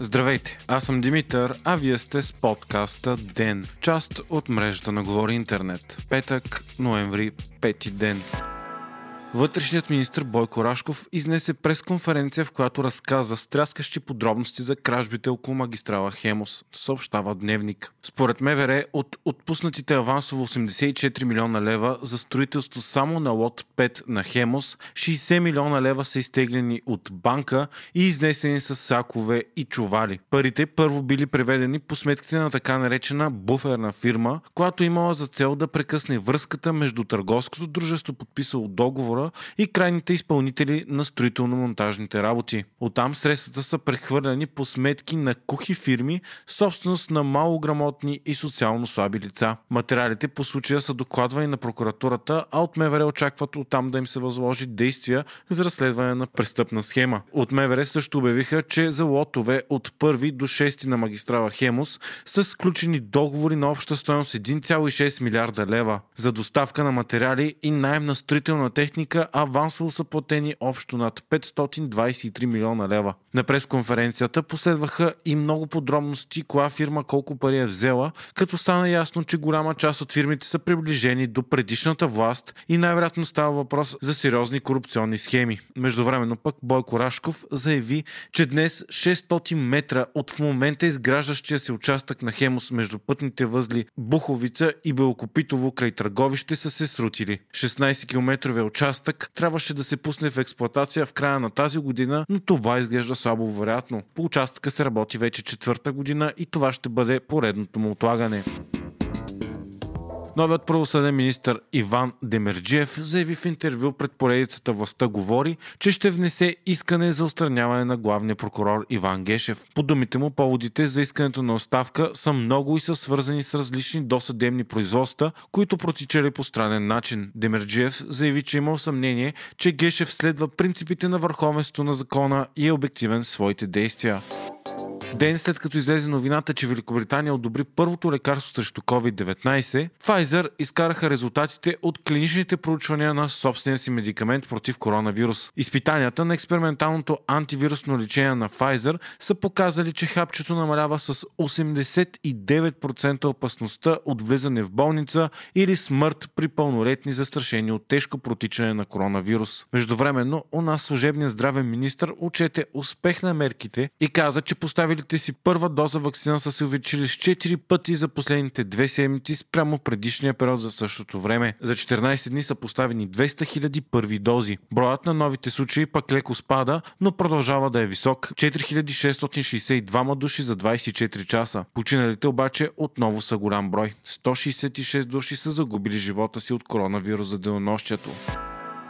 Здравейте, аз съм Димитър, а вие сте с подкаста ДЕН, част от мрежата на Говори Интернет. Петък, ноември, пети ден. Вътрешният министр Бойко Рашков изнесе пресконференция, в която разказа стряскащи подробности за кражбите около магистрала Хемос, съобщава Дневник. Според МВР, от отпуснатите авансово 84 милиона лева за строителство само на лот 5 на Хемос, 60 милиона лева са изтеглени от банка и изнесени с сакове и чували. Парите първо били преведени по сметките на така наречена буферна фирма, която имала за цел да прекъсне връзката между търговското дружество, подписало договора и крайните изпълнители на строително-монтажните работи. Оттам средствата са прехвърляни по сметки на кухи фирми, собственост на малограмотни и социално слаби лица. Материалите по случая са докладвани на прокуратурата, а от МВР очакват оттам да им се възложи действия за разследване на престъпна схема. От МВР също обявиха, че за лотове от 1 до 6 на магистрала Хемус са сключени договори на обща стоеност 1,6 милиарда лева за доставка на материали и найем на строителна техника сметка авансово са платени общо над 523 милиона лева. На пресконференцията последваха и много подробности коя фирма колко пари е взела, като стана ясно, че голяма част от фирмите са приближени до предишната власт и най-вероятно става въпрос за сериозни корупционни схеми. Междувременно пък Бойко Рашков заяви, че днес 600 метра от в момента изграждащия се участък на Хемос между пътните възли Буховица и Белокопитово край Търговище са се срутили. 16 км участък участък трябваше да се пусне в експлоатация в края на тази година, но това изглежда слабо вероятно. По участъка се работи вече четвърта година и това ще бъде поредното му отлагане. Новият правосъден министр Иван Демерджиев заяви в интервю пред поредицата властта говори, че ще внесе искане за устраняване на главния прокурор Иван Гешев. По думите му, поводите за искането на оставка са много и са свързани с различни досъдебни производства, които протичали по странен начин. Демерджиев заяви, че има съмнение, че Гешев следва принципите на върховенството на закона и е обективен в своите действия. Ден след като излезе новината, че Великобритания одобри първото лекарство срещу COVID-19, Pfizer изкараха резултатите от клиничните проучвания на собствения си медикамент против коронавирус. Изпитанията на експерименталното антивирусно лечение на Pfizer са показали, че хапчето намалява с 89% опасността от влизане в болница или смърт при пълнолетни застрашени от тежко протичане на коронавирус. Междувременно, у нас служебният здравен министр отчете успех на мерките и каза, че поставили първите си първа доза вакцина са се увеличили с 4 пъти за последните две седмици спрямо предишния период за същото време. За 14 дни са поставени 200 000 първи дози. Броят на новите случаи пък леко спада, но продължава да е висок. 4662 души за 24 часа. Починалите обаче отново са голям брой. 166 души са загубили живота си от коронавирус за денонощието.